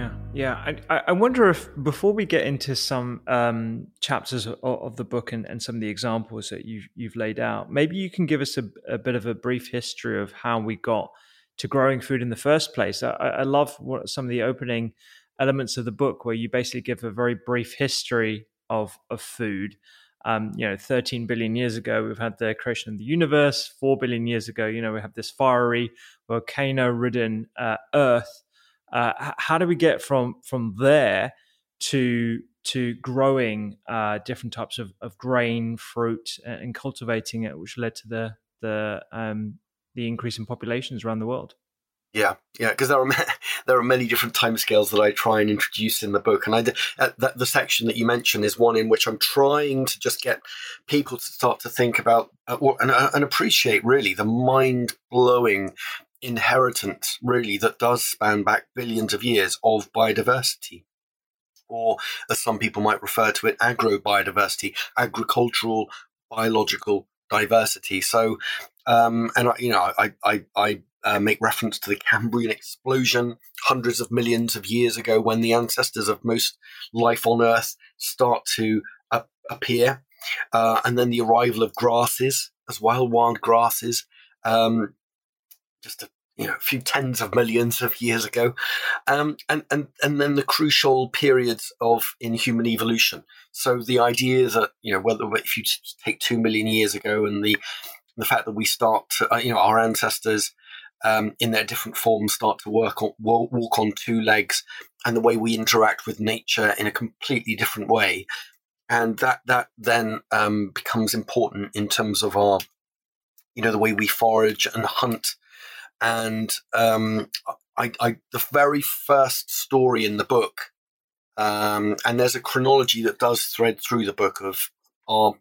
Yeah, yeah. I, I wonder if before we get into some um, chapters of, of, the book and, and some of the examples that you've you've laid out, maybe you can give us a, a, bit of a brief history of how we got to growing food in the first place. I, I love what some of the opening elements of the book where you basically give a very brief history of of food. Um, you know, 13 billion years ago, we've had the creation of the universe. Four billion years ago, you know, we have this fiery volcano-ridden uh, Earth uh, how do we get from from there to to growing uh, different types of, of grain, fruit, and cultivating it, which led to the the um, the increase in populations around the world? Yeah, yeah, because there are there are many different timescales that I try and introduce in the book, and I uh, the, section that you mentioned is one in which I'm trying to just get people to start to think about uh, and, uh, and appreciate really the mind blowing inheritance, really, that does span back billions of years of biodiversity. Or, as some people might refer to it, agro biodiversity, agricultural biological diversity. So, um, and you know, I, I, I uh, make reference to the Cambrian explosion hundreds of millions of years ago when the ancestors of most life on Earth start to appear. Uh, and then the arrival of grasses as well, wild grasses, um, just a you know a few tens of millions of years ago, um, and and and then the crucial periods of in human evolution. So the idea that you know whether if you take two million years ago and the the fact that we start to, uh, you know our ancestors um, in their different forms start to work on walk on two legs and the way we interact with nature in a completely different way and that that then um, becomes important in terms of our you know the way we forage and hunt and um, I, I, the very first story in the book, um, and there's a chronology that does thread through the book of our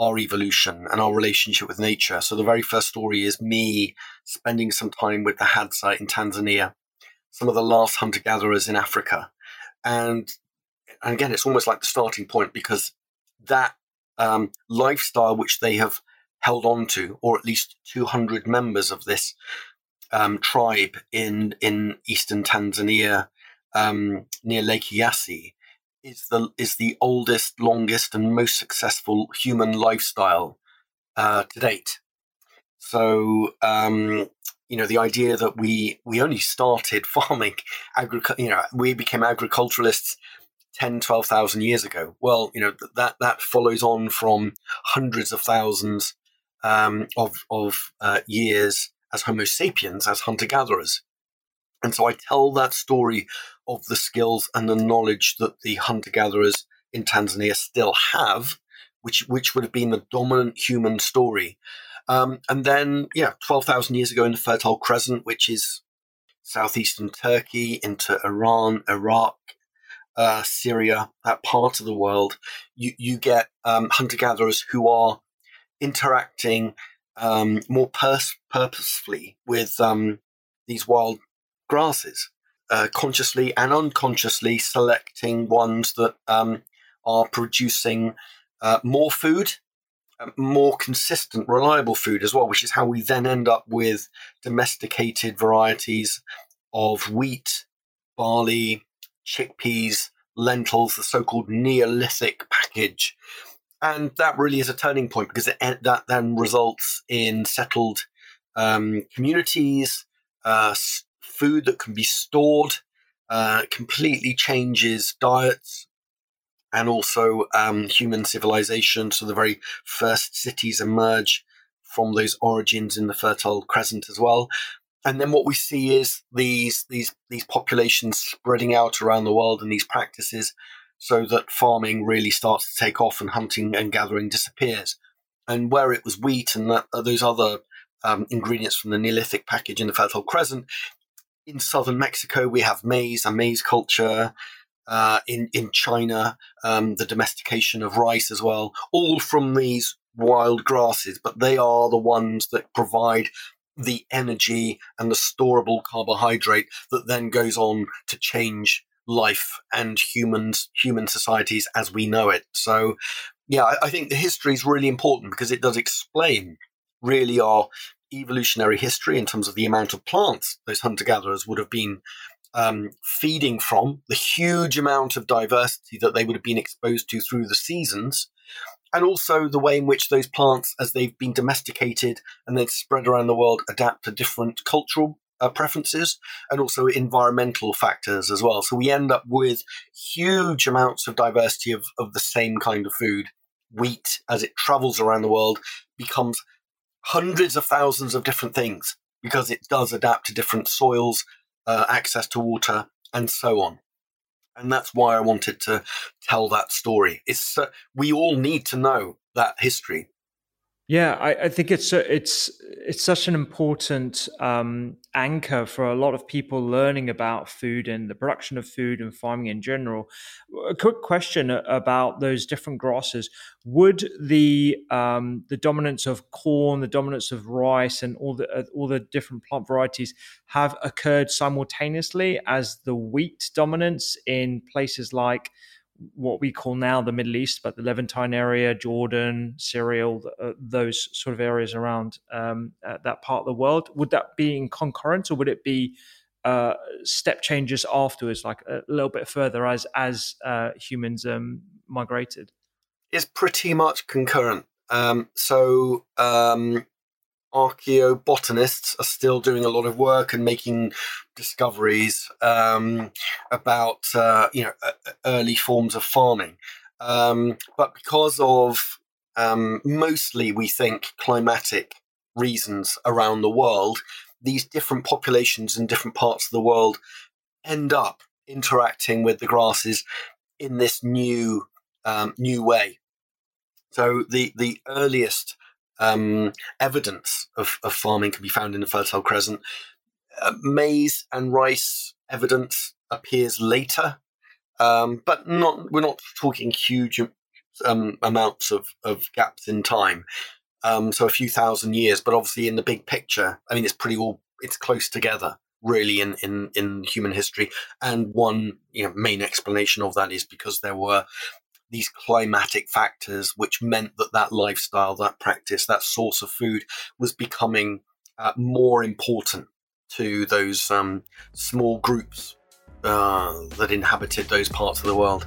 our evolution and our relationship with nature. So the very first story is me spending some time with the Hadza in Tanzania, some of the last hunter gatherers in Africa, and and again, it's almost like the starting point because that um, lifestyle which they have held on to, or at least 200 members of this um, tribe in in eastern Tanzania um, near Lake Eyasi is the is the oldest, longest, and most successful human lifestyle uh, to date. So um, you know the idea that we we only started farming agriculture you know we became agriculturalists 10 12,000 years ago well you know that that follows on from hundreds of thousands um, of of uh, years as Homo sapiens, as hunter gatherers. And so I tell that story of the skills and the knowledge that the hunter gatherers in Tanzania still have, which, which would have been the dominant human story. Um, and then, yeah, 12,000 years ago in the Fertile Crescent, which is southeastern Turkey into Iran, Iraq, uh, Syria, that part of the world, you, you get um, hunter gatherers who are interacting um, more pers- purposefully with um, these wild grasses, uh, consciously and unconsciously selecting ones that um, are producing uh, more food, uh, more consistent, reliable food as well, which is how we then end up with domesticated varieties of wheat, barley, chickpeas, lentils, the so-called Neolithic package. And that really is a turning point because it, that then results in settled um, communities, uh, food that can be stored, uh, completely changes diets and also um, human civilization. So the very first cities emerge from those origins in the Fertile Crescent as well and then what we see is these these these populations spreading out around the world and these practices so that farming really starts to take off and hunting and gathering disappears. And where it was wheat and that, uh, those other um, ingredients from the neolithic package in the fertile crescent in southern mexico we have maize a maize culture uh, in in china um, the domestication of rice as well all from these wild grasses. But they are the ones that provide the energy and the storable carbohydrate that then goes on to change life and humans, human societies as we know it. So, yeah, I, I think the history is really important because it does explain really our evolutionary history in terms of the amount of plants those hunter gatherers would have been um, feeding from, the huge amount of diversity that they would have been exposed to through the seasons, and also the way in which those plants, as they've been domesticated and then spread around the world, adapt to different cultural uh, preferences and also environmental factors as well. So we end up with huge amounts of diversity of, of the same kind of food. Wheat, as it travels around the world, becomes hundreds of thousands of different things because it does adapt to different soils, uh, access to water, and so on and that's why I wanted to tell that story. It's uh, we all need to know that history. Yeah, I, I think it's a, it's it's such an important um, anchor for a lot of people learning about food and the production of food and farming in general. A quick question about those different grasses: Would the um, the dominance of corn, the dominance of rice, and all the uh, all the different plant varieties have occurred simultaneously as the wheat dominance in places like what we call now the Middle East, but the Levantine area, Jordan, Syria, uh, those sort of areas around um, uh, that part of the world. Would that be in concurrent, or would it be uh, step changes afterwards, like a little bit further as as uh, humans um, migrated? It's pretty much concurrent. Um, so um, archaeobotanists are still doing a lot of work and making discoveries um, about uh, you know early forms of farming. Um, but because of um, mostly, we think, climatic reasons around the world, these different populations in different parts of the world end up interacting with the grasses in this new um, new way. So the the earliest um, evidence of, of, farming can be found in the Fertile Crescent. Uh, maize and rice evidence appears later, um, but not. We're not talking huge um, amounts of, of, gaps in time. Um, so a few thousand years, but obviously in the big picture, I mean, it's pretty all. It's close together really in, in, in human history. And one you know, main explanation of that is because there were these climatic factors, which meant that that lifestyle, that practice, that source of food was becoming uh, more important to those um, small groups uh, that inhabited those parts of the world.